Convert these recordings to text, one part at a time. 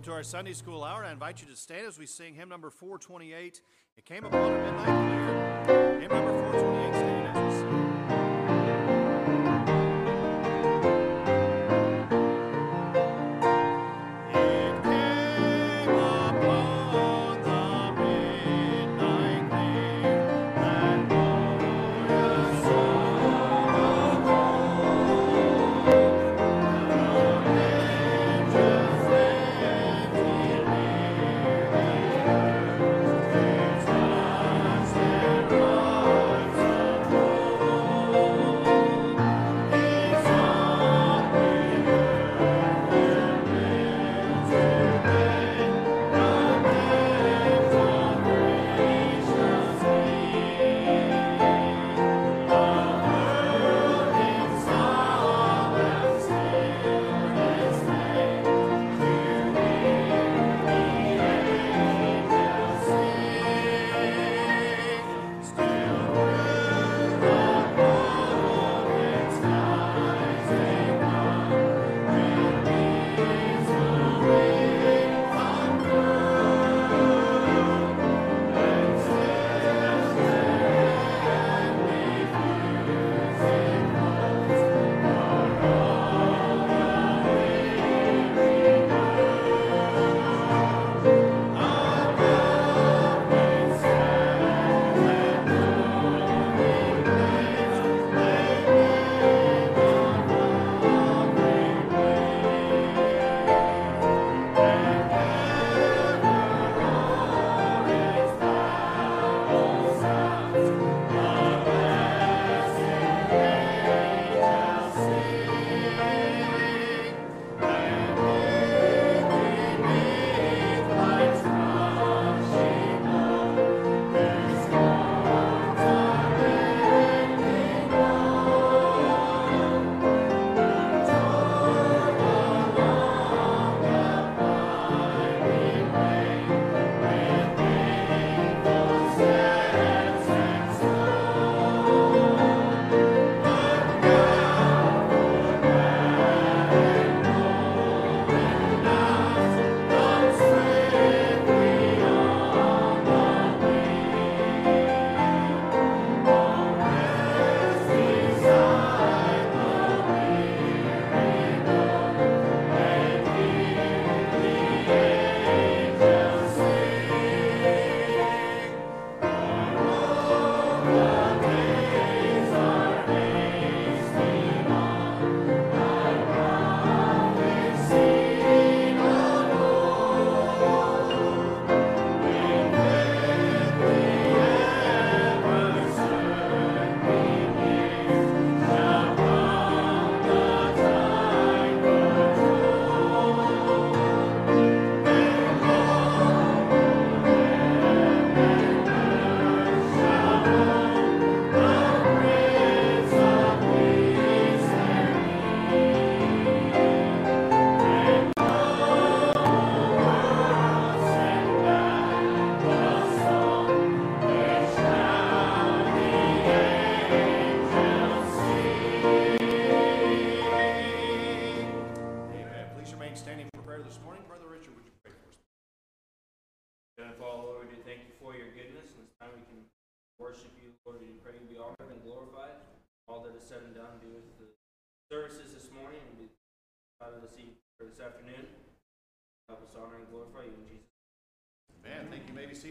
welcome to our Sunday School Hour. I invite you to stand as we sing hymn number 428. It came upon a midnight clear. Hymn number 428,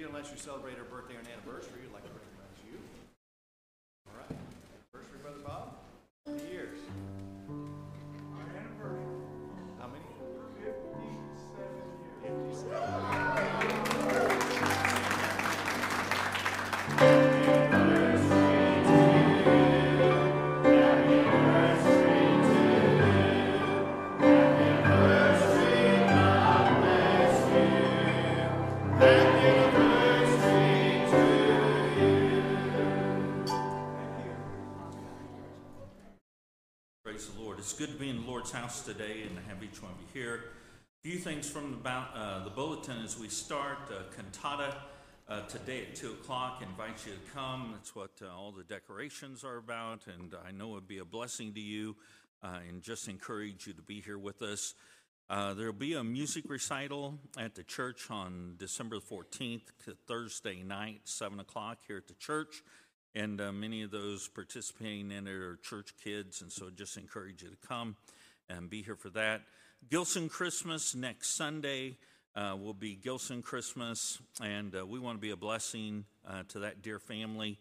unless you celebrate our birthday or an anniversary, You'd like to good to be in the Lord's house today and to have each one of you here. A few things from uh, the bulletin as we start. Uh, cantata uh, today at 2 o'clock. invite you to come. That's what uh, all the decorations are about, and I know it would be a blessing to you uh, and just encourage you to be here with us. Uh, there'll be a music recital at the church on December the 14th, Thursday night, 7 o'clock here at the church. And uh, many of those participating in it are church kids, and so just encourage you to come and be here for that. Gilson Christmas next Sunday uh, will be Gilson Christmas, and uh, we want to be a blessing uh, to that dear family.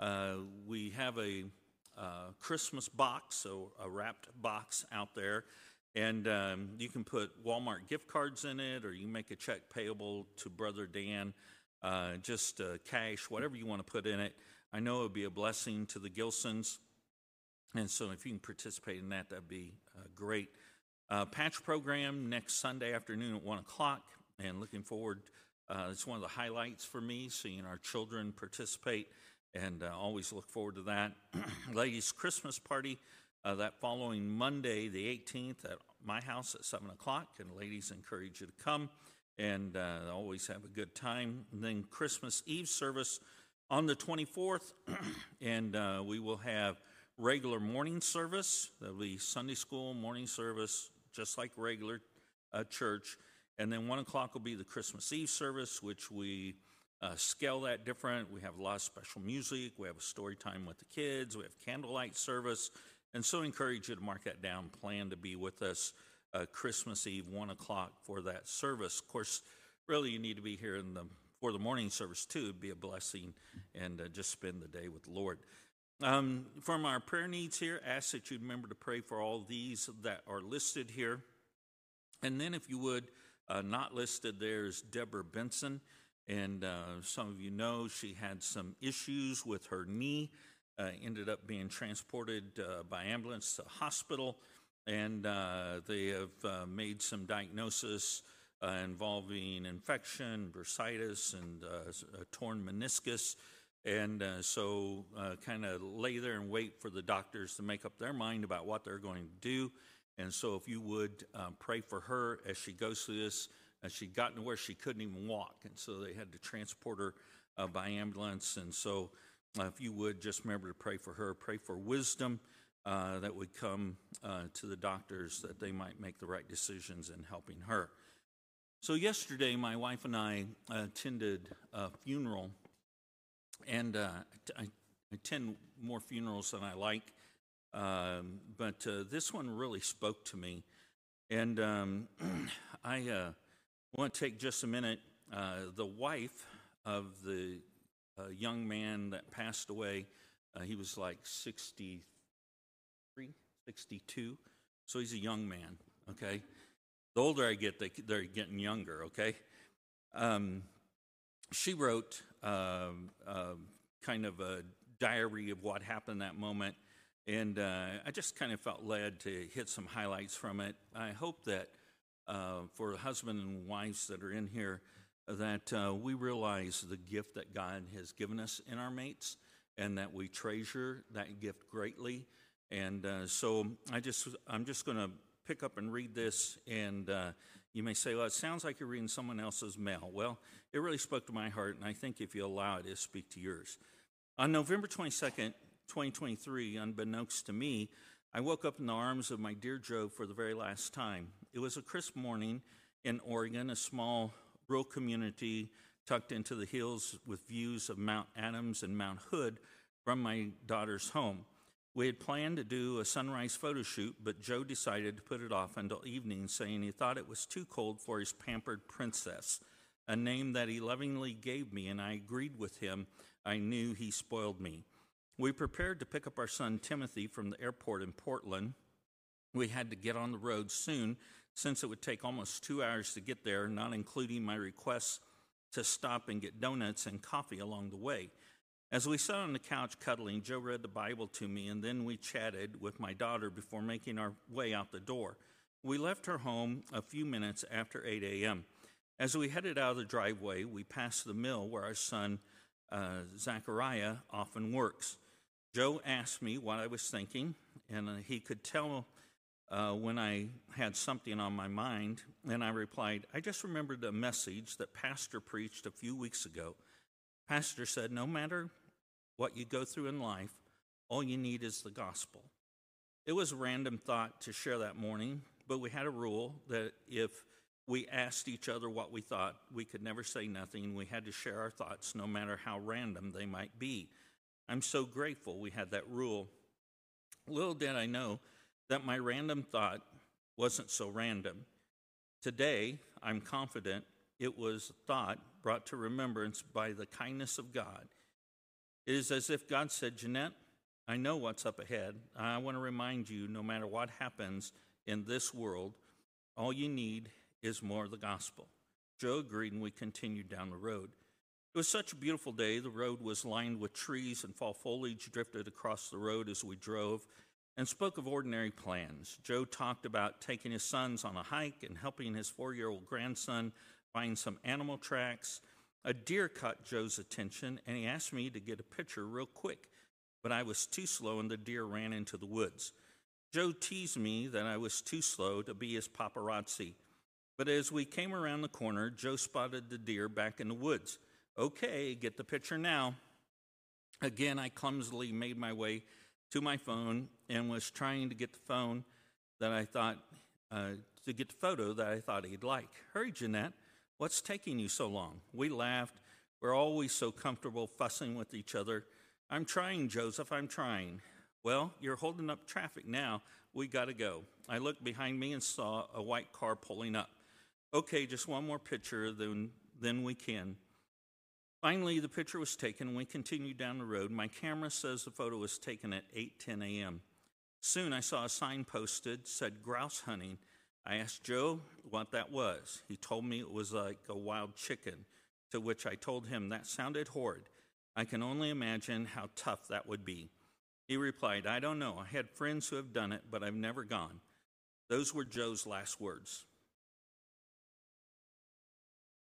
Uh, we have a uh, Christmas box, so a wrapped box out there, and um, you can put Walmart gift cards in it, or you make a check payable to Brother Dan, just cash, whatever you want to put in it. I know it would be a blessing to the Gilsons. And so if you can participate in that, that'd be uh, great. Uh, patch program next Sunday afternoon at 1 o'clock, and looking forward. Uh, it's one of the highlights for me, seeing our children participate, and uh, always look forward to that. Ladies' Christmas party uh, that following Monday, the 18th, at my house at 7 o'clock, and ladies, encourage you to come and uh, always have a good time. And then Christmas Eve service on the 24th, and uh, we will have regular morning service. There'll be Sunday school morning service, just like regular uh, church. And then 1 o'clock will be the Christmas Eve service, which we uh, scale that different. We have a lot of special music. We have a story time with the kids. We have candlelight service. And so I encourage you to mark that down. Plan to be with us uh, Christmas Eve, 1 o'clock for that service. Of course, really, you need to be here in the for the morning service too. Be a blessing and uh, just spend the day with the Lord. Um, from our prayer needs here, ask that you remember to pray for all these that are listed here. And then, if you would, uh, not listed there is Deborah Benson. And uh, some of you know she had some issues with her knee, uh, ended up being transported uh, by ambulance to hospital. And uh, they have made some diagnosis uh, involving infection, bursitis, and uh, a torn meniscus. And uh, so, uh, kind of lay there and wait for the doctors to make up their mind about what they're going to do. And so, if you would um, pray for her as she goes through this, as she'd gotten to where she couldn't even walk. And so, they had to transport her uh, by ambulance. And so, uh, if you would just remember to pray for her, pray for wisdom. that would come to the doctors that they might make the right decisions in helping her. So, yesterday, my wife and I attended a funeral, and uh, I attend more funerals than I like, um, but uh, this one really spoke to me. And um, I uh, want to take just a minute. Uh, the wife of the uh, young man that passed away, uh, he was like 63, 62, so he's a young man, okay? The older I get, they, they're getting younger, okay? Um, she wrote uh, uh, kind of a diary of what happened that moment, and uh, I just kind of felt led to hit some highlights from it. I hope that uh, for husband and wives that are in here, that uh, we realize the gift that God has given us in our mates, and that we treasure that gift greatly. And uh, so I just, I'm just going to pick up and read this, and uh, you may say, well, it sounds like you're reading someone else's mail. Well, it really spoke to my heart, and I think if you allow it, it'll speak to yours. On November 22nd, 2023, unbeknownst to me, I woke up in the arms of my dear Joe for the very last time. It was a crisp morning in Oregon, a small rural community tucked into the hills with views of Mount Adams and Mount Hood from my daughter's home. We had planned to do a sunrise photo shoot, but Joe decided to put it off until evening, saying he thought it was too cold for his pampered princess, a name that he lovingly gave me, and I agreed with him. I knew he spoiled me. We prepared to pick up our son Timothy from the airport in Portland. We had to get on the road soon, since it would take almost two hours to get there, not including my requests to stop and get donuts and coffee along the way. As we sat on the couch cuddling, Joe read the Bible to me, and then we chatted with my daughter before making our way out the door. We left her home a few minutes after 8 a.m. As we headed out of the driveway, we passed the mill where our son, uh, Zachariah, often works. Joe asked me what I was thinking, and uh, he could tell uh, when I had something on my mind, and I replied, I just remembered a message that Pastor preached a few weeks ago. Pastor said, No matter what you go through in life, all you need is the gospel. It was a random thought to share that morning, but we had a rule that if we asked each other what we thought, we could never say nothing. We had to share our thoughts, no matter how random they might be. I'm so grateful we had that rule. Little did I know that my random thought wasn't so random. Today, I'm confident it was a thought brought to remembrance by the kindness of God. It is as if God said, Jeanette, I know what's up ahead. I want to remind you no matter what happens in this world, all you need is more of the gospel. Joe agreed, and we continued down the road. It was such a beautiful day. The road was lined with trees, and fall foliage drifted across the road as we drove and spoke of ordinary plans. Joe talked about taking his sons on a hike and helping his four year old grandson find some animal tracks. A deer caught Joe's attention, and he asked me to get a picture real quick, but I was too slow, and the deer ran into the woods. Joe teased me that I was too slow to be his paparazzi. But as we came around the corner, Joe spotted the deer back in the woods. Okay, get the picture now. Again, I clumsily made my way to my phone and was trying to get the phone that I thought, uh, to get the photo that I thought he'd like. Hurry, Jeanette. What's taking you so long? We laughed. We're always so comfortable fussing with each other. I'm trying, Joseph, I'm trying. Well, you're holding up traffic now. We got to go. I looked behind me and saw a white car pulling up. Okay, just one more picture, then, then we can. Finally, the picture was taken, we continued down the road. My camera says the photo was taken at 8:10 a.m. Soon, I saw a sign posted said grouse hunting. I asked Joe what that was. He told me it was like a wild chicken, to which I told him that sounded horrid. I can only imagine how tough that would be. He replied, I don't know. I had friends who have done it, but I've never gone. Those were Joe's last words.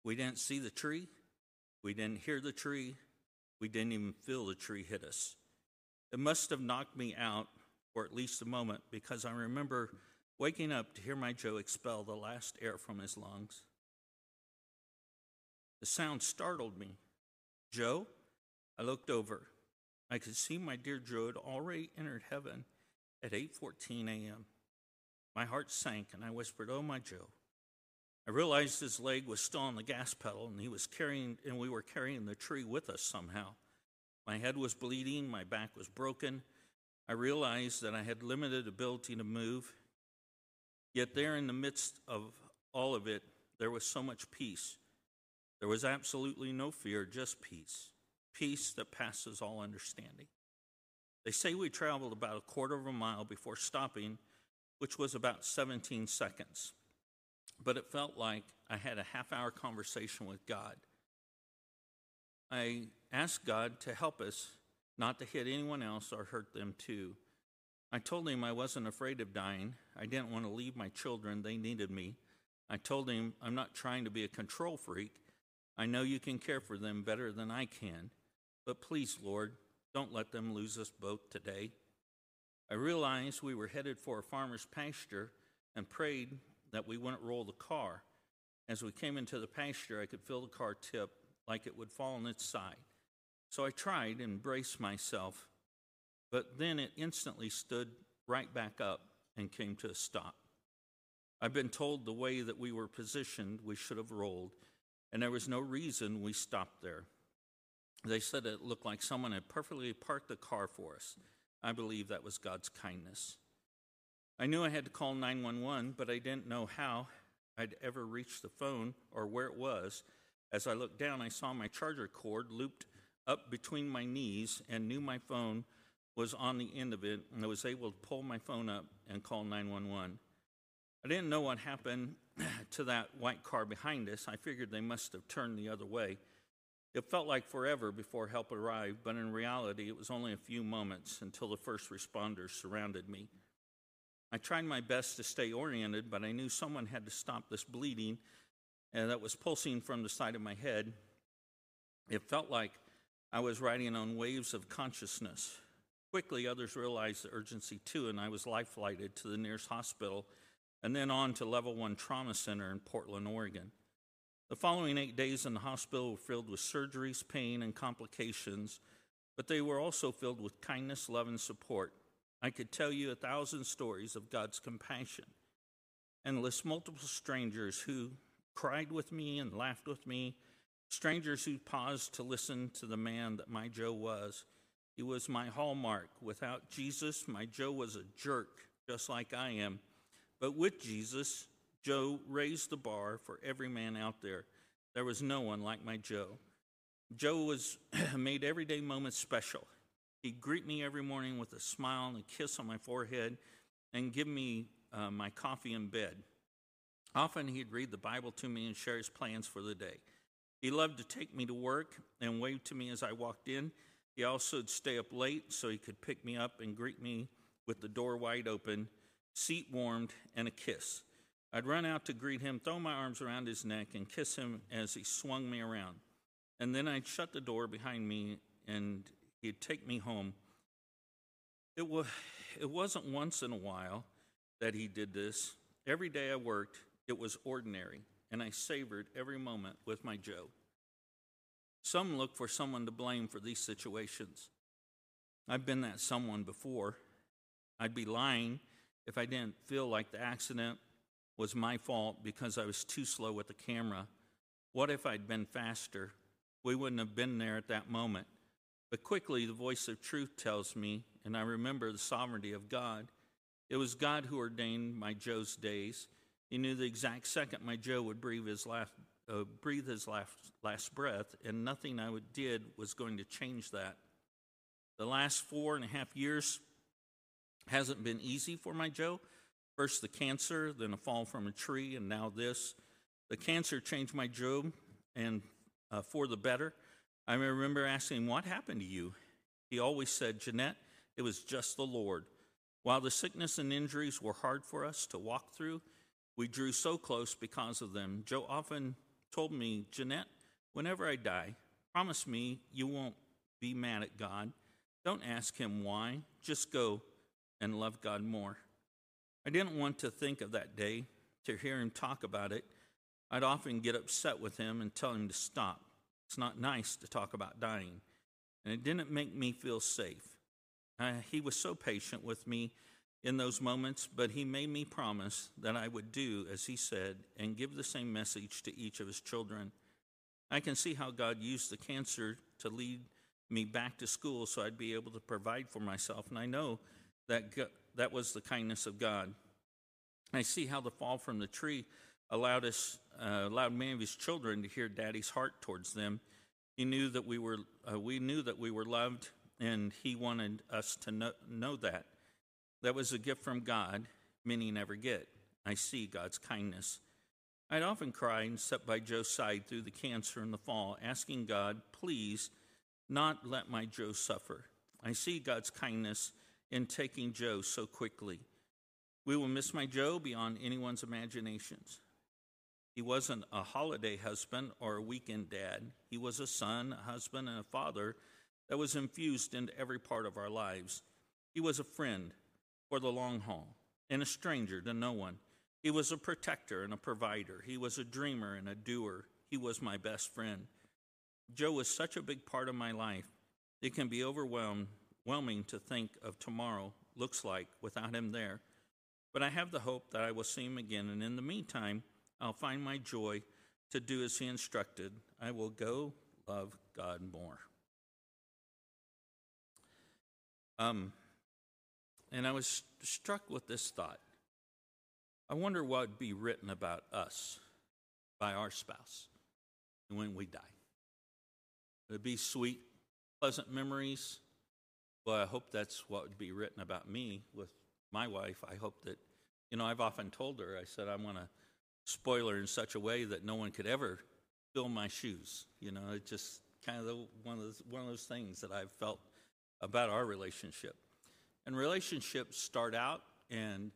We didn't see the tree. We didn't hear the tree. We didn't even feel the tree hit us. It must have knocked me out for at least a moment because I remember waking up to hear my Joe expel the last air from his lungs. The sound startled me. Joe? I looked over. I could see my dear Joe had already entered heaven at 8:14 a.m. My heart sank and I whispered, "Oh my Joe." I realized his leg was still on the gas pedal and he was carrying and we were carrying the tree with us somehow. My head was bleeding, my back was broken. I realized that I had limited ability to move. Yet there in the midst of all of it, there was so much peace. There was absolutely no fear, just peace. Peace that passes all understanding. They say we traveled about a quarter of a mile before stopping, which was about 17 seconds but it felt like I had a half hour conversation with God. I asked God to help us not to hit anyone else or hurt them too. I told him I wasn't afraid of dying. I didn't want to leave my children, they needed me. I told him I'm not trying to be a control freak. I know you can care for them better than I can. But please, Lord, don't let them lose us both today. I realized we were headed for a farmer's pasture and prayed that we wouldn't roll the car. As we came into the pasture, I could feel the car tip like it would fall on its side. So I tried and braced myself, but then it instantly stood right back up and came to a stop. I've been told the way that we were positioned, we should have rolled, and there was no reason we stopped there. They said it looked like someone had perfectly parked the car for us. I believe that was God's kindness. I knew I had to call 911, but I didn't know how I'd ever reach the phone or where it was. As I looked down, I saw my charger cord looped up between my knees and knew my phone was on the end of it, and I was able to pull my phone up and call 911. I didn't know what happened to that white car behind us. I figured they must have turned the other way. It felt like forever before help arrived, but in reality, it was only a few moments until the first responders surrounded me. I tried my best to stay oriented, but I knew someone had to stop this bleeding that was pulsing from the side of my head. It felt like I was riding on waves of consciousness. Quickly, others realized the urgency too, and I was life flighted to the nearest hospital and then on to Level 1 Trauma Center in Portland, Oregon. The following eight days in the hospital were filled with surgeries, pain, and complications, but they were also filled with kindness, love, and support. I could tell you a thousand stories of God's compassion. and list multiple strangers who cried with me and laughed with me, strangers who paused to listen to the man that my Joe was. He was my hallmark. Without Jesus, my Joe was a jerk, just like I am. But with Jesus, Joe raised the bar for every man out there. There was no one like my Joe. Joe was made everyday moments special. He'd greet me every morning with a smile and a kiss on my forehead and give me uh, my coffee in bed. Often he'd read the Bible to me and share his plans for the day. He loved to take me to work and wave to me as I walked in. He also would stay up late so he could pick me up and greet me with the door wide open, seat warmed, and a kiss. I'd run out to greet him, throw my arms around his neck, and kiss him as he swung me around. And then I'd shut the door behind me and he'd take me home. It, was, it wasn't once in a while that he did this. Every day I worked, it was ordinary, and I savored every moment with my Joe. Some look for someone to blame for these situations. I've been that someone before. I'd be lying if I didn't feel like the accident was my fault because I was too slow with the camera. What if I'd been faster? We wouldn't have been there at that moment. But quickly, the voice of truth tells me, and I remember the sovereignty of God. It was God who ordained my Joe's days. He knew the exact second my Joe would breathe his last, uh, breathe his last, last breath, and nothing I did was going to change that. The last four and a half years hasn't been easy for my Joe. First the cancer, then a fall from a tree, and now this. The cancer changed my Joe, and uh, for the better. I remember asking him, What happened to you? He always said, Jeanette, it was just the Lord. While the sickness and injuries were hard for us to walk through, we drew so close because of them. Joe often told me, Jeanette, whenever I die, promise me you won't be mad at God. Don't ask him why. Just go and love God more. I didn't want to think of that day, to hear him talk about it. I'd often get upset with him and tell him to stop. It's not nice to talk about dying. And it didn't make me feel safe. Uh, he was so patient with me in those moments, but he made me promise that I would do as he said and give the same message to each of his children. I can see how God used the cancer to lead me back to school so I'd be able to provide for myself, and I know that that was the kindness of God. I see how the fall from the tree allowed us, uh, allowed many of his children to hear Daddy's heart towards them. He knew that we were, uh, we knew that we were loved, and he wanted us to know, know that. That was a gift from God, many never get. I see God's kindness. I'd often cry and sit by Joe's side through the cancer and the fall, asking God, please not let my Joe suffer. I see God's kindness in taking Joe so quickly. We will miss my Joe beyond anyone's imaginations. He wasn't a holiday husband or a weekend dad. He was a son, a husband, and a father that was infused into every part of our lives. He was a friend, for the long haul and a stranger to no one. He was a protector and a provider. He was a dreamer and a doer. He was my best friend. Joe was such a big part of my life. It can be overwhelming to think of tomorrow looks like without him there. But I have the hope that I will see him again, and in the meantime, I'll find my joy to do as he instructed. I will go love God more. Um, and I was struck with this thought. I wonder what would be written about us by our spouse when we die. Would it be sweet, pleasant memories? Well, I hope that's what would be written about me with my wife. I hope that, you know, I've often told her, I said, I want to spoil her in such a way that no one could ever fill my shoes. You know, it's just kind of the, one, of those, one of those things that I've felt about our relationship. And relationships start out and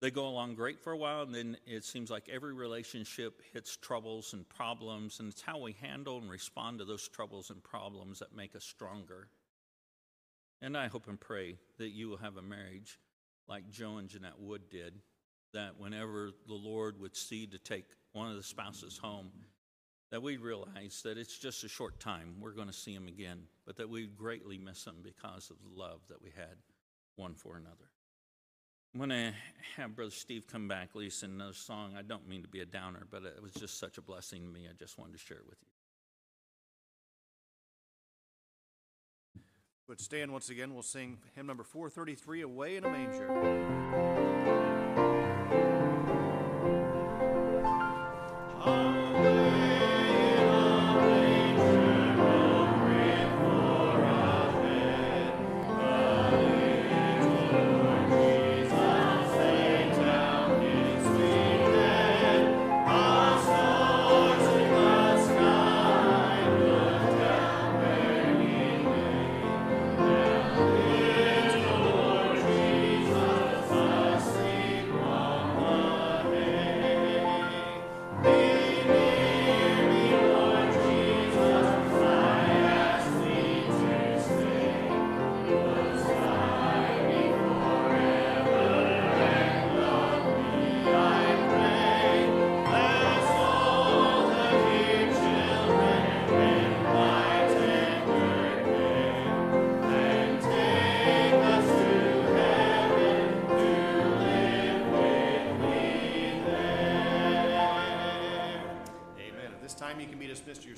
they go along great for a while, and then it seems like every relationship hits troubles and problems, and it's how we handle and respond to those troubles and problems that make us stronger. And I hope and pray that you will have a marriage like Joe and Jeanette Wood did, that whenever the Lord would see to take one of the spouses home, that we'd realize that it's just a short time. We're going to see him again, but that we'd greatly miss him because of the love that we had one for another. I'm going to have Brother Steve come back, Lisa, another song. I don't mean to be a downer, but it was just such a blessing to me. I just wanted to share it with you. But stand once again. We'll sing hymn number 433, Away in a Manger.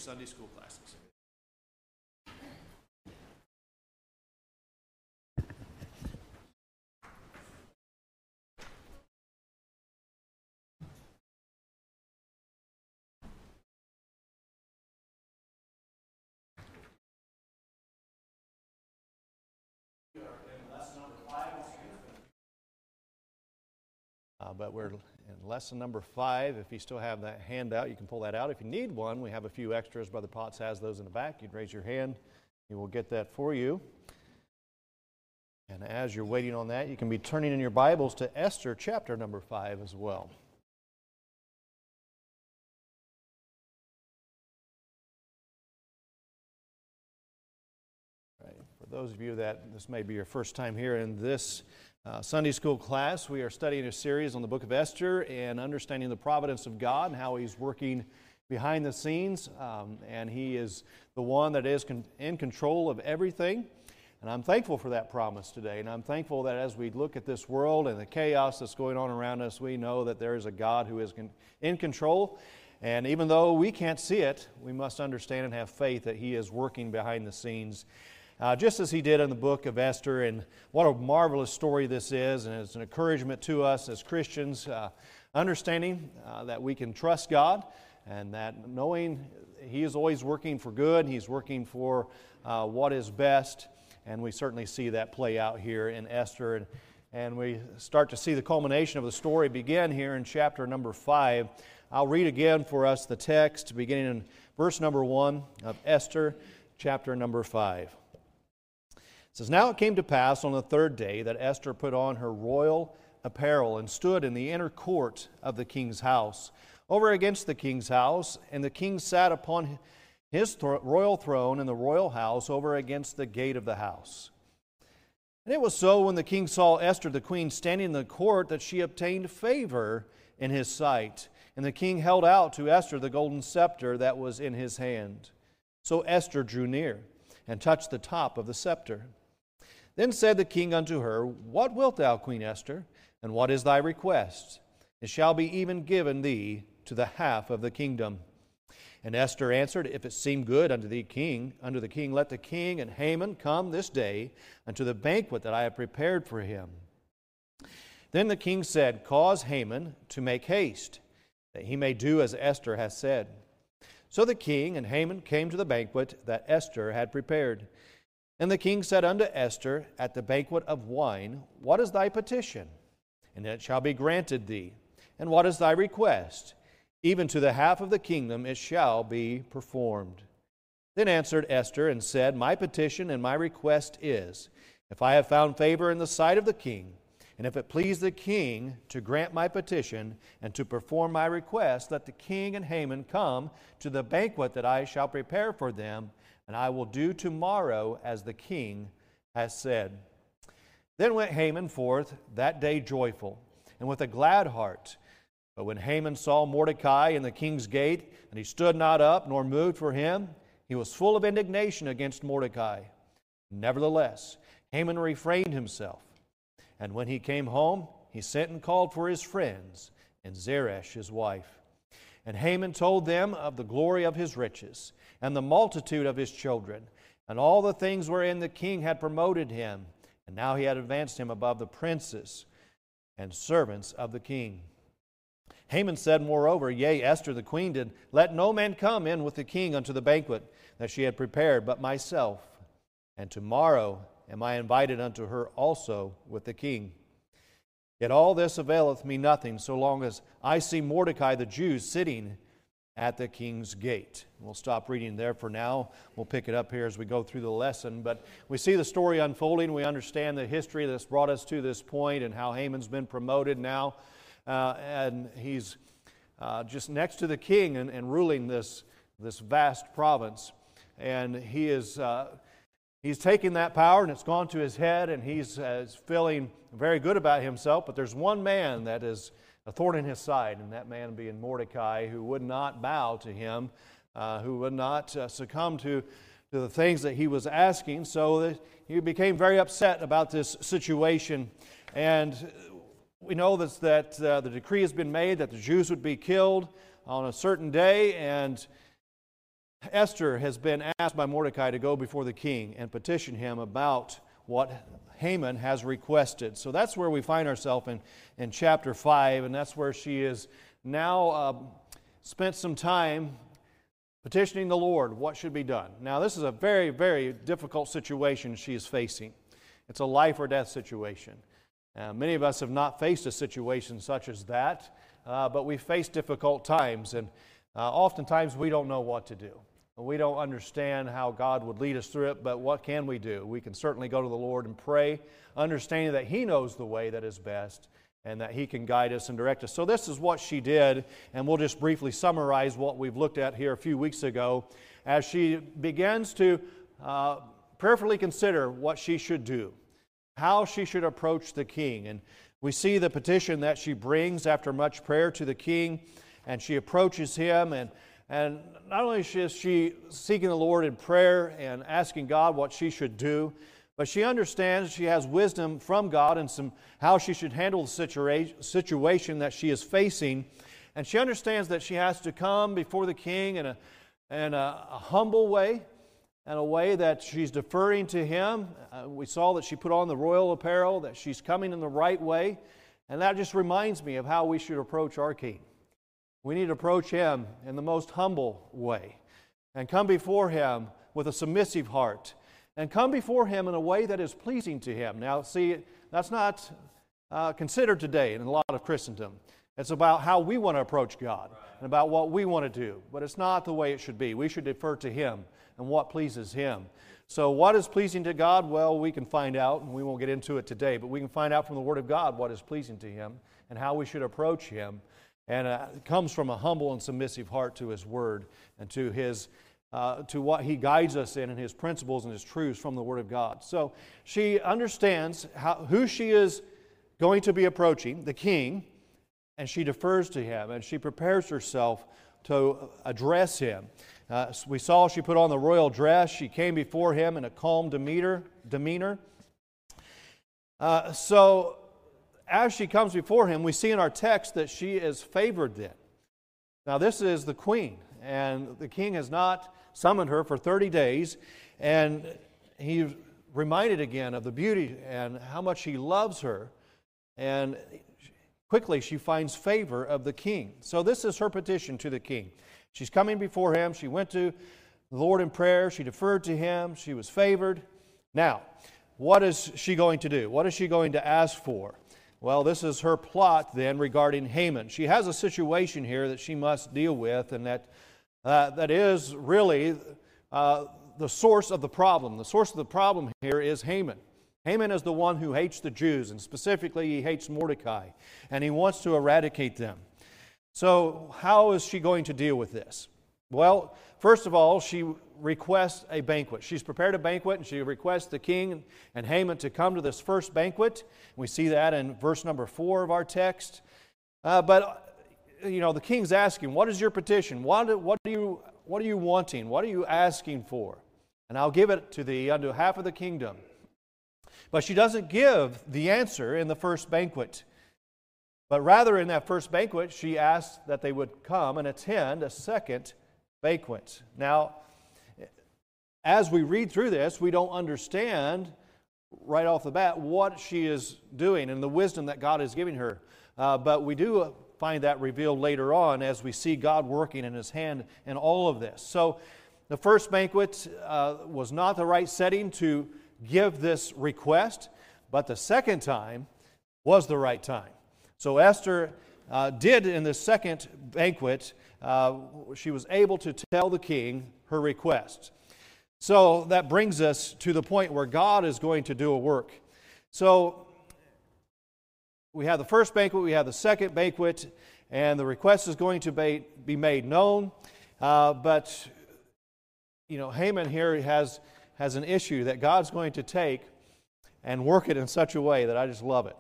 Sunday school classes. But we're in lesson number five. If you still have that handout, you can pull that out. If you need one, we have a few extras. Brother Potts has those in the back. You'd raise your hand, he will get that for you. And as you're waiting on that, you can be turning in your Bibles to Esther chapter number five as well. Right. For those of you that this may be your first time here in this uh, Sunday school class, we are studying a series on the book of Esther and understanding the providence of God and how He's working behind the scenes. Um, and He is the one that is con- in control of everything. And I'm thankful for that promise today. And I'm thankful that as we look at this world and the chaos that's going on around us, we know that there is a God who is con- in control. And even though we can't see it, we must understand and have faith that He is working behind the scenes uh, just as he did in the book of Esther. And what a marvelous story this is, and it's an encouragement to us as Christians, uh, understanding uh, that we can trust God and that knowing He is always working for good, He's working for uh, what is best. And we certainly see that play out here in Esther. And, and we start to see the culmination of the story begin here in chapter number five. I'll read again for us the text beginning in verse number one of Esther, chapter number five. Says, Now it came to pass on the third day that Esther put on her royal apparel and stood in the inner court of the king's house, over against the king's house, and the king sat upon his th- royal throne in the royal house over against the gate of the house. And it was so when the king saw Esther the queen standing in the court that she obtained favor in his sight. And the king held out to Esther the golden scepter that was in his hand. So Esther drew near and touched the top of the scepter. Then said the king unto her, What wilt thou, Queen Esther? And what is thy request? It shall be even given thee to the half of the kingdom. And Esther answered, If it seem good unto thee, king, unto the king, let the king and Haman come this day unto the banquet that I have prepared for him. Then the king said, Cause Haman to make haste, that he may do as Esther hath said. So the king and Haman came to the banquet that Esther had prepared. And the king said unto Esther at the banquet of wine, What is thy petition? And it shall be granted thee. And what is thy request? Even to the half of the kingdom it shall be performed. Then answered Esther and said, My petition and my request is, if I have found favor in the sight of the king, and if it please the king to grant my petition and to perform my request, let the king and Haman come to the banquet that I shall prepare for them, and I will do tomorrow as the king has said. Then went Haman forth that day joyful, and with a glad heart. But when Haman saw Mordecai in the king's gate, and he stood not up nor moved for him, he was full of indignation against Mordecai. Nevertheless, Haman refrained himself. And when he came home, he sent and called for his friends and Zeresh his wife. And Haman told them of the glory of his riches, and the multitude of his children, and all the things wherein the king had promoted him, and now he had advanced him above the princes and servants of the king. Haman said, moreover, Yea, Esther the queen did, Let no man come in with the king unto the banquet that she had prepared, but myself. And tomorrow am I invited unto her also with the king. Yet all this availeth me nothing, so long as I see Mordecai the Jew sitting at the king's gate. We'll stop reading there for now. We'll pick it up here as we go through the lesson. But we see the story unfolding. We understand the history that's brought us to this point and how Haman's been promoted now. Uh, and he's uh, just next to the king and, and, ruling this, this vast province. And he is. Uh, he's taken that power and it's gone to his head, and he's uh, feeling very good about himself. But there's one man that is a thorn in his side, and that man being Mordecai, who would not bow to him, uh, who would not uh, succumb to, to the things that he was asking. So he became very upset about this situation. And we know that, that uh, the decree has been made that the Jews would be killed on a certain day, and Esther has been asked by Mordecai to go before the king and petition him about what Haman has requested. So that's where we find ourselves in, in chapter 5, and that's where she is now uh, spent some time petitioning the Lord what should be done. Now, this is a very, very difficult situation she is facing. It's a life or death situation. Uh, many of us have not faced a situation such as that, uh, but we face difficult times, and uh, oftentimes we don't know what to do. We don't understand how God would lead us through it, but what can we do? We can certainly go to the Lord and pray, understanding that He knows the way that is best and that He can guide us and direct us. So, this is what she did, and we'll just briefly summarize what we've looked at here a few weeks ago as she begins to uh, prayerfully consider what she should do, how she should approach the king. And we see the petition that she brings after much prayer to the king, and she approaches him and and not only is she seeking the Lord in prayer and asking God what she should do, but she understands she has wisdom from God and some how she should handle the situation that she is facing. And she understands that she has to come before the king in a, in a, a humble way, in a way that she's deferring to him. Uh, we saw that she put on the royal apparel, that she's coming in the right way. And that just reminds me of how we should approach our king. We need to approach Him in the most humble way and come before Him with a submissive heart and come before Him in a way that is pleasing to Him. Now, see, that's not uh, considered today in a lot of Christendom. It's about how we want to approach God and about what we want to do, but it's not the way it should be. We should defer to Him and what pleases Him. So, what is pleasing to God? Well, we can find out, and we won't get into it today, but we can find out from the Word of God what is pleasing to Him and how we should approach Him and uh, comes from a humble and submissive heart to His Word and to His uh, to what He guides us in and His principles and His truths from the Word of God. So she understands how, who she is going to be approaching, the King, and she defers to Him and she prepares herself to address Him. Uh, we saw she put on the royal dress. She came before Him in a calm demeanor. demeanor. Uh, so as she comes before him, we see in our text that she is favored then. Now, this is the queen, and the king has not summoned her for 30 days, and he reminded again of the beauty and how much he loves her, and quickly she finds favor of the king. So, this is her petition to the king. She's coming before him. She went to the Lord in prayer. She deferred to him. She was favored. Now, what is she going to do? What is she going to ask for? Well, this is her plot then regarding Haman. She has a situation here that she must deal with, and that, uh, that is really uh, the source of the problem. The source of the problem here is Haman. Haman is the one who hates the Jews, and specifically, he hates Mordecai, and he wants to eradicate them. So, how is she going to deal with this? Well, first of all, she requests a banquet. She's prepared a banquet and she requests the king and Haman to come to this first banquet. We see that in verse number four of our text. Uh, but, you know, the king's asking, What is your petition? What, what, you, what are you wanting? What are you asking for? And I'll give it to thee unto half of the kingdom. But she doesn't give the answer in the first banquet. But rather, in that first banquet, she asks that they would come and attend a second banquet. Now, as we read through this, we don't understand right off the bat what she is doing and the wisdom that God is giving her. Uh, but we do find that revealed later on as we see God working in His hand in all of this. So, the first banquet uh, was not the right setting to give this request, but the second time was the right time. So, Esther uh, did in the second banquet, uh, she was able to tell the king her request. So that brings us to the point where God is going to do a work. So we have the first banquet, we have the second banquet, and the request is going to be made known. Uh, but, you know, Haman here has, has an issue that God's going to take and work it in such a way that I just love it.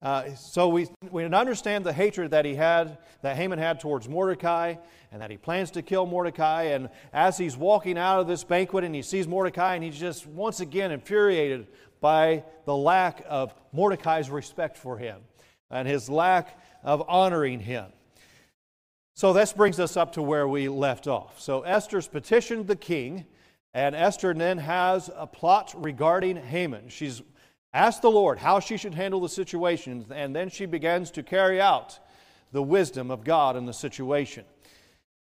Uh, so we, we understand the hatred that he had, that Haman had towards Mordecai, and that he plans to kill Mordecai. And as he's walking out of this banquet and he sees Mordecai, and he's just once again infuriated by the lack of Mordecai's respect for him and his lack of honoring him. So this brings us up to where we left off. So Esther's petitioned the king, and Esther then has a plot regarding Haman. She's asked the Lord how she should handle the situation, and then she begins to carry out the wisdom of God in the situation.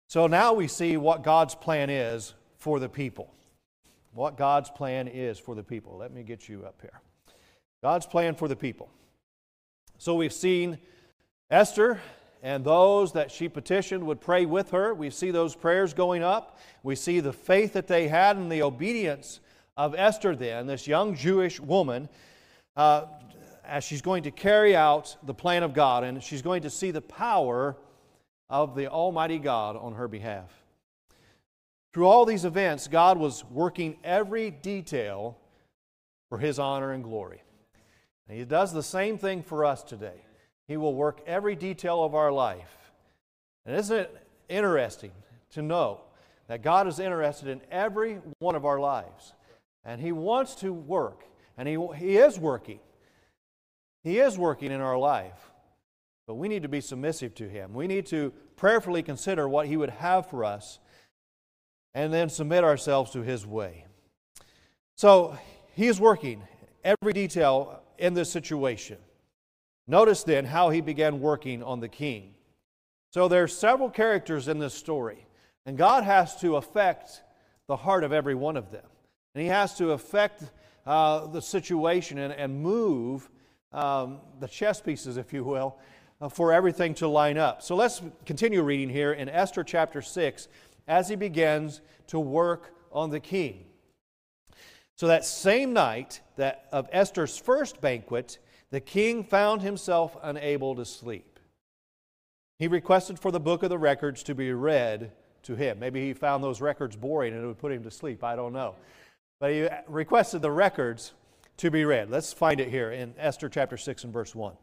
So now we see what God's plan is for the people. What God's plan is for the people. Let me get you up here. God's plan for the people. So we've seen Esther and those that she petitioned would pray with her. We see those prayers going up. We see the faith that they had and the obedience of Esther, then, this young Jewish woman uh, as she's going to carry out the plan of God, and she's going to see the power of the Almighty God on her behalf. Through all these events, God was working every detail for His honor and glory. And He does the same thing for us today. He will work every detail of our life. And isn't it interesting to know that God is interested in every one of our lives? And He wants to work and he, he is working. He is working in our life. But we need to be submissive to Him. We need to prayerfully consider what He would have for us and then submit ourselves to His way. So He is working every detail in this situation. Notice then how He began working on the king. So there are several characters in this story, and God has to affect the heart of every one of them. And He has to affect uh, the situation and, and move um, the chess pieces, if you will, uh, for everything to line up. So let's continue reading here in Esther chapter 6 as he begins to work on the king. So that same night that of Esther's first banquet, the king found himself unable to sleep. He requested for the book of the records to be read to him. Maybe he found those records boring and it would put him to sleep. I don't know. But he requested the records to be read. Let's find it here in Esther chapter 6 and verse 1.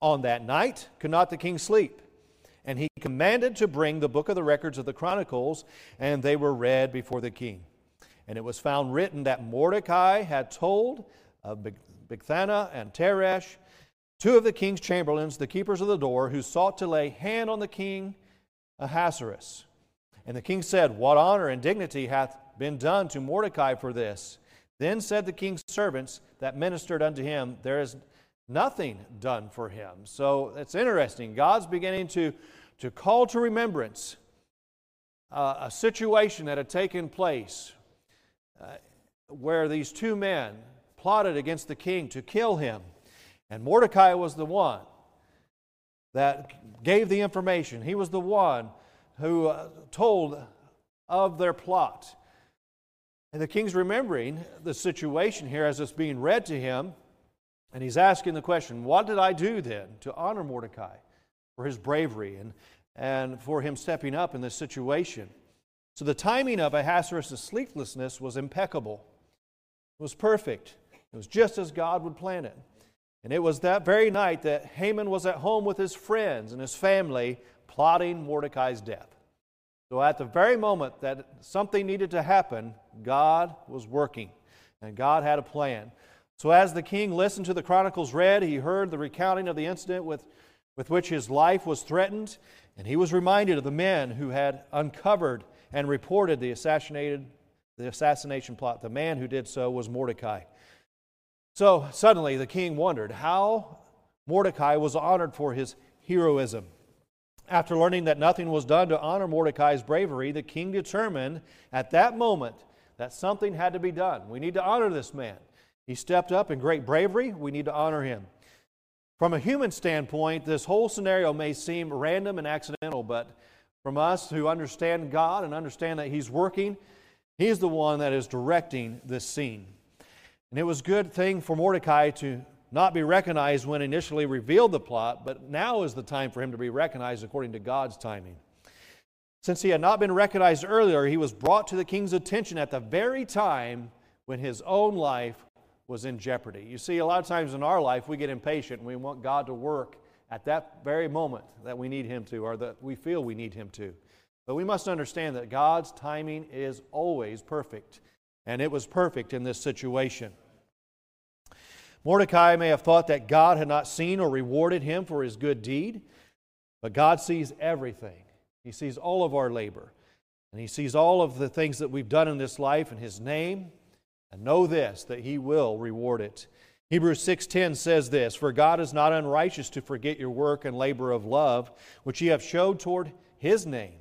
On that night could not the king sleep, and he commanded to bring the book of the records of the Chronicles, and they were read before the king. And it was found written that Mordecai had told of Bigthana and Teresh, two of the king's chamberlains, the keepers of the door, who sought to lay hand on the king Ahasuerus. And the king said, What honor and dignity hath been done to Mordecai for this? Then said the king's servants that ministered unto him, There is nothing done for him. So it's interesting. God's beginning to, to call to remembrance uh, a situation that had taken place uh, where these two men plotted against the king to kill him. And Mordecai was the one that gave the information. He was the one who uh, told of their plot. And the king's remembering the situation here as it's being read to him, and he's asking the question, What did I do then to honor Mordecai for his bravery and, and for him stepping up in this situation? So the timing of Ahasuerus' sleeplessness was impeccable, it was perfect. It was just as God would plan it. And it was that very night that Haman was at home with his friends and his family plotting Mordecai's death. So, at the very moment that something needed to happen, God was working and God had a plan. So, as the king listened to the chronicles read, he heard the recounting of the incident with, with which his life was threatened, and he was reminded of the men who had uncovered and reported the assassinated the assassination plot. The man who did so was Mordecai. So suddenly the king wondered how Mordecai was honored for his heroism. After learning that nothing was done to honor Mordecai's bravery, the king determined at that moment that something had to be done. We need to honor this man. He stepped up in great bravery. We need to honor him. From a human standpoint, this whole scenario may seem random and accidental, but from us who understand God and understand that He's working, He's the one that is directing this scene. And it was a good thing for Mordecai to not be recognized when initially revealed the plot, but now is the time for him to be recognized according to God's timing. Since he had not been recognized earlier, he was brought to the king's attention at the very time when his own life was in jeopardy. You see, a lot of times in our life, we get impatient and we want God to work at that very moment that we need him to, or that we feel we need him to. But we must understand that God's timing is always perfect, and it was perfect in this situation. Mordecai may have thought that God had not seen or rewarded him for his good deed, but God sees everything. He sees all of our labor, and He sees all of the things that we've done in this life in His name, and know this that He will reward it. Hebrews 6:10 says this, "For God is not unrighteous to forget your work and labor of love, which ye have showed toward His name,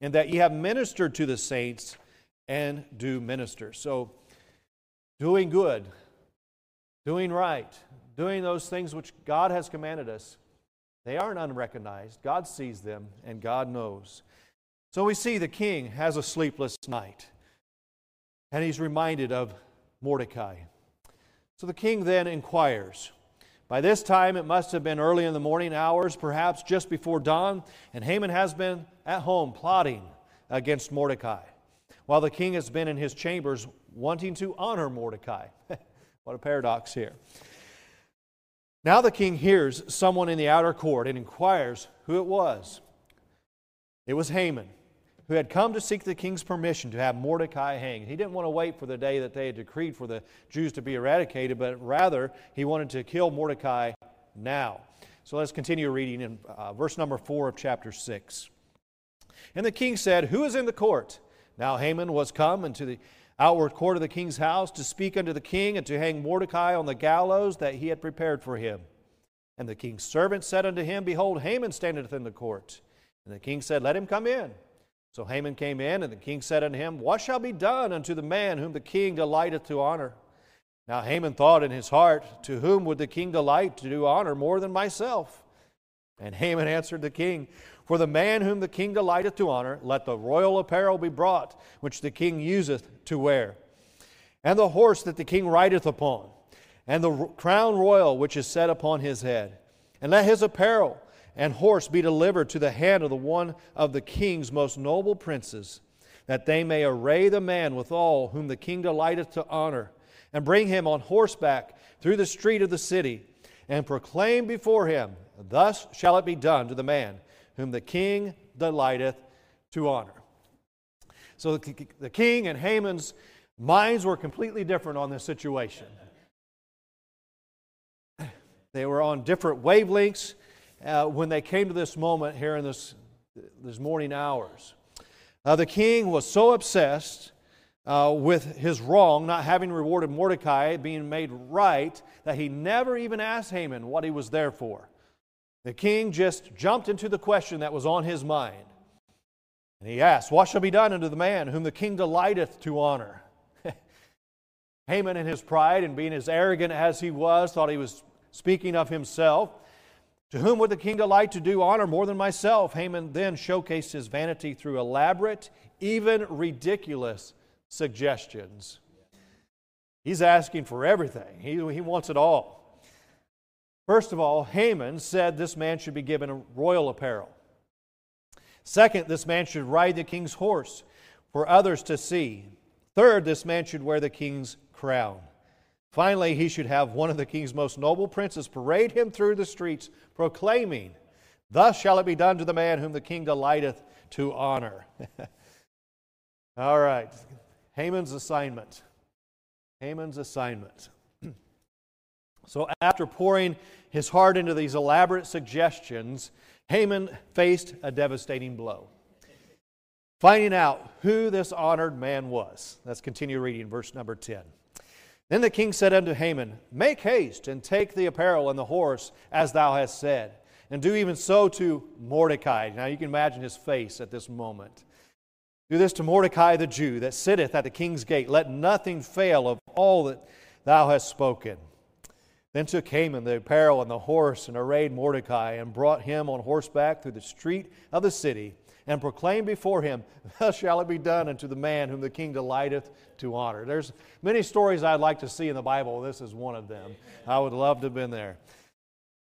and that ye have ministered to the saints and do minister." So, doing good, doing right, doing those things which God has commanded us, they aren't unrecognized. God sees them and God knows. So we see the king has a sleepless night and he's reminded of Mordecai. So the king then inquires. By this time, it must have been early in the morning hours, perhaps just before dawn, and Haman has been at home plotting against Mordecai, while the king has been in his chambers wanting to honor Mordecai. What a paradox here. Now the king hears someone in the outer court and inquires who it was. It was Haman, who had come to seek the king's permission to have Mordecai hanged. He didn't want to wait for the day that they had decreed for the Jews to be eradicated, but rather he wanted to kill Mordecai now. So let's continue reading in uh, verse number 4 of chapter 6. And the king said, Who is in the court? Now Haman was come into the outward court of the king's house to speak unto the king and to hang Mordecai on the gallows that he had prepared for him. And the king's servant said unto him, Behold, Haman standeth in the court. And the king said, Let him come in. So Haman came in, and the king said unto him, What shall be done unto the man whom the king delighteth to honor? Now Haman thought in his heart, To whom would the king delight to do honor more than myself? And Haman answered the king, For the man whom the king delighteth to honor, let the royal apparel be brought, which the king useth to wear, and the horse that the king rideth upon, and the crown royal which is set upon his head. And let his apparel and horse be delivered to the hand of the one of the king's most noble princes, that they may array the man withal whom the king delighteth to honor, and bring him on horseback through the street of the city, and proclaim before him, Thus shall it be done to the man whom the king delighteth to honor. So the king and Haman's minds were completely different on this situation. They were on different wavelengths uh, when they came to this moment here in this, this morning hours. Uh, the king was so obsessed uh, with his wrong, not having rewarded Mordecai, being made right, that he never even asked Haman what he was there for. The king just jumped into the question that was on his mind. And he asked, What shall be done unto the man whom the king delighteth to honor? Haman, in his pride and being as arrogant as he was, thought he was speaking of himself. To whom would the king delight to do honor more than myself? Haman then showcased his vanity through elaborate, even ridiculous suggestions. He's asking for everything, he, he wants it all. First of all, Haman said this man should be given royal apparel. Second, this man should ride the king's horse for others to see. Third, this man should wear the king's crown. Finally, he should have one of the king's most noble princes parade him through the streets, proclaiming, Thus shall it be done to the man whom the king delighteth to honor. All right, Haman's assignment. Haman's assignment. So, after pouring his heart into these elaborate suggestions, Haman faced a devastating blow. Finding out who this honored man was. Let's continue reading verse number 10. Then the king said unto Haman, Make haste and take the apparel and the horse, as thou hast said, and do even so to Mordecai. Now you can imagine his face at this moment. Do this to Mordecai the Jew that sitteth at the king's gate. Let nothing fail of all that thou hast spoken. Then took Haman the apparel and the horse and arrayed Mordecai and brought him on horseback through the street of the city and proclaimed before him, Thus shall it be done unto the man whom the king delighteth to honor. There's many stories I'd like to see in the Bible. This is one of them. I would love to have been there.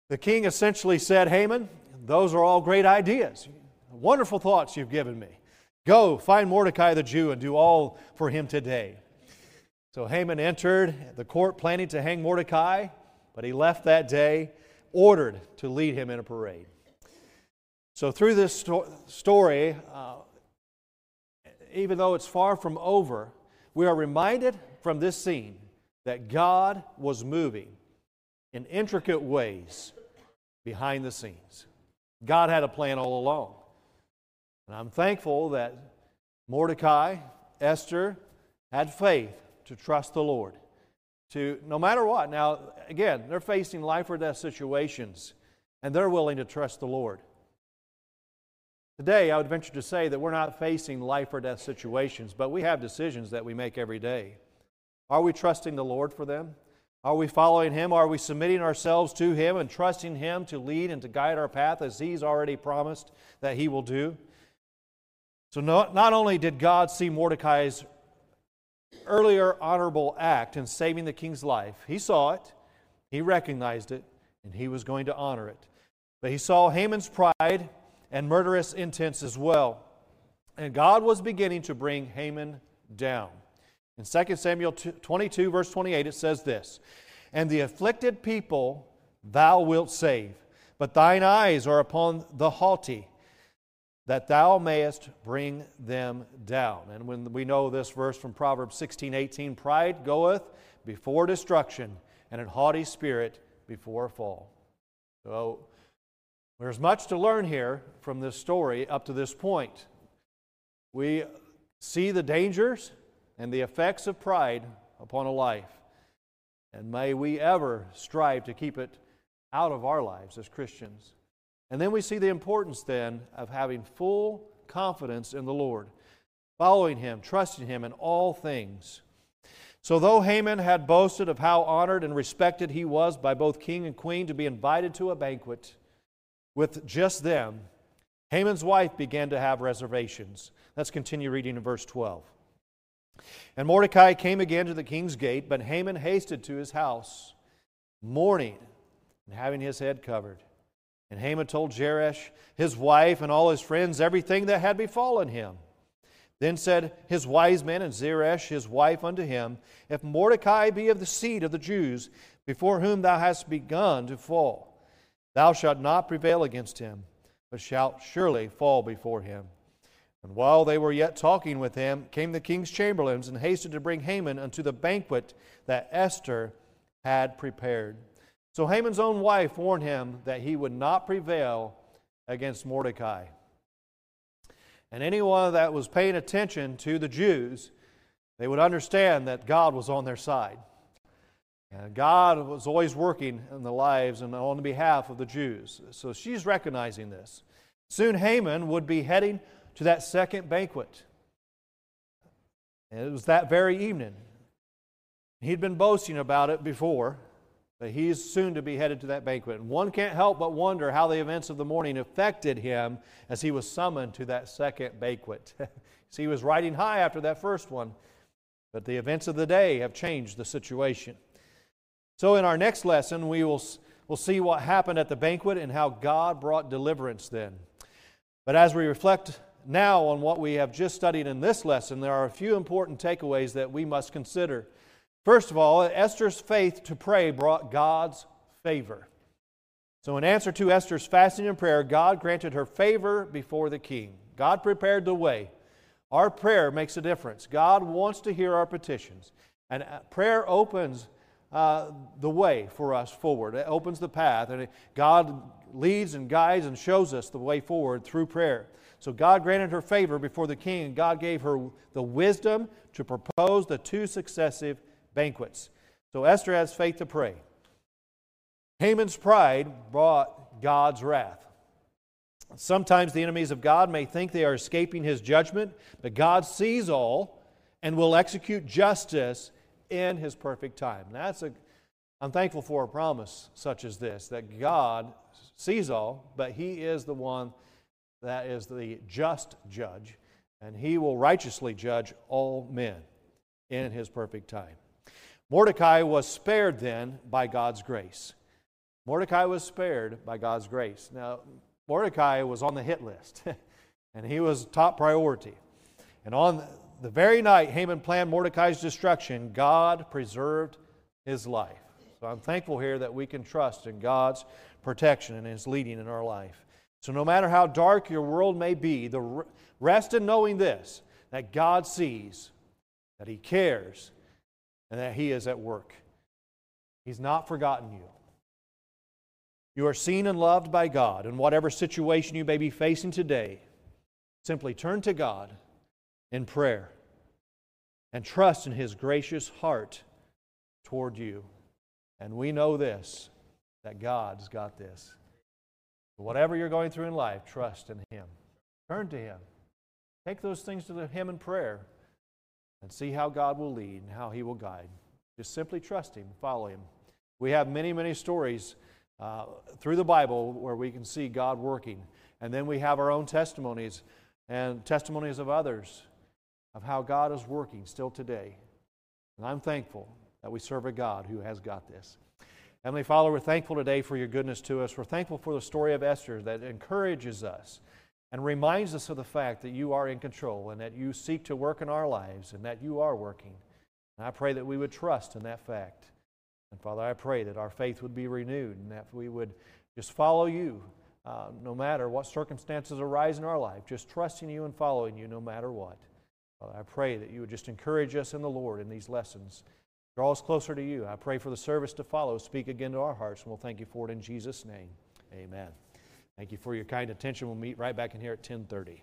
The king essentially said, Haman, those are all great ideas. Wonderful thoughts you've given me. Go, find Mordecai the Jew and do all for him today. So Haman entered the court planning to hang Mordecai, but he left that day, ordered to lead him in a parade. So, through this sto- story, uh, even though it's far from over, we are reminded from this scene that God was moving in intricate ways behind the scenes. God had a plan all along. And I'm thankful that Mordecai, Esther, had faith to trust the Lord. To no matter what. Now, again, they're facing life or death situations, and they're willing to trust the Lord. Today, I would venture to say that we're not facing life or death situations, but we have decisions that we make every day. Are we trusting the Lord for them? Are we following Him? Are we submitting ourselves to Him and trusting Him to lead and to guide our path as He's already promised that He will do? So, not, not only did God see Mordecai's earlier honorable act in saving the king's life, he saw it, he recognized it, and he was going to honor it. But he saw Haman's pride and murderous intents as well. And God was beginning to bring Haman down. In 2 Samuel 22, verse 28, it says this And the afflicted people thou wilt save, but thine eyes are upon the haughty, that thou mayest bring them down. And when we know this verse from Proverbs 16, 18, pride goeth before destruction, and an haughty spirit before a fall. So there's much to learn here from this story up to this point. We see the dangers and the effects of pride upon a life. And may we ever strive to keep it out of our lives as Christians. And then we see the importance then of having full confidence in the Lord, following Him, trusting Him in all things. So, though Haman had boasted of how honored and respected he was by both king and queen to be invited to a banquet, with just them, Haman's wife began to have reservations. Let's continue reading in verse 12. And Mordecai came again to the king's gate, but Haman hasted to his house, mourning and having his head covered. And Haman told Zeresh, his wife, and all his friends everything that had befallen him. Then said his wise men and Zeresh, his wife, unto him, If Mordecai be of the seed of the Jews, before whom thou hast begun to fall, Thou shalt not prevail against him, but shalt surely fall before him. And while they were yet talking with him, came the king's chamberlains and hasted to bring Haman unto the banquet that Esther had prepared. So Haman's own wife warned him that he would not prevail against Mordecai. And anyone that was paying attention to the Jews, they would understand that God was on their side. And God was always working in the lives and on behalf of the Jews. So she's recognizing this. Soon Haman would be heading to that second banquet. And it was that very evening. He'd been boasting about it before, but he's soon to be headed to that banquet. And one can't help but wonder how the events of the morning affected him as he was summoned to that second banquet. See, he was riding high after that first one, but the events of the day have changed the situation. So, in our next lesson, we will we'll see what happened at the banquet and how God brought deliverance then. But as we reflect now on what we have just studied in this lesson, there are a few important takeaways that we must consider. First of all, Esther's faith to pray brought God's favor. So, in answer to Esther's fasting and prayer, God granted her favor before the king. God prepared the way. Our prayer makes a difference. God wants to hear our petitions. And prayer opens uh, the way for us forward. It opens the path, and God leads and guides and shows us the way forward through prayer. So God granted her favor before the king, and God gave her the wisdom to propose the two successive banquets. So Esther has faith to pray. Haman's pride brought God's wrath. Sometimes the enemies of God may think they are escaping his judgment, but God sees all and will execute justice in his perfect time. That's a I'm thankful for a promise such as this that God sees all, but he is the one that is the just judge, and he will righteously judge all men in his perfect time. Mordecai was spared then by God's grace. Mordecai was spared by God's grace. Now, Mordecai was on the hit list, and he was top priority. And on the very night Haman planned Mordecai's destruction, God preserved his life. So I'm thankful here that we can trust in God's protection and his leading in our life. So no matter how dark your world may be, the rest in knowing this that God sees, that he cares, and that he is at work. He's not forgotten you. You are seen and loved by God. In whatever situation you may be facing today, simply turn to God in prayer and trust in His gracious heart toward you. And we know this that God's got this. Whatever you're going through in life, trust in Him. Turn to Him. Take those things to Him in prayer and see how God will lead and how He will guide. Just simply trust Him, follow Him. We have many, many stories uh, through the Bible where we can see God working. And then we have our own testimonies and testimonies of others of how God is working still today. And I'm thankful that we serve a God who has got this. Heavenly Father, we're thankful today for your goodness to us. We're thankful for the story of Esther that encourages us and reminds us of the fact that you are in control and that you seek to work in our lives and that you are working. And I pray that we would trust in that fact. And Father, I pray that our faith would be renewed and that we would just follow you uh, no matter what circumstances arise in our life, just trusting you and following you no matter what. Father, I pray that you would just encourage us in the Lord in these lessons. Draw us closer to you. I pray for the service to follow. Speak again to our hearts, and we'll thank you for it in Jesus' name. Amen. Thank you for your kind attention. We'll meet right back in here at 1030.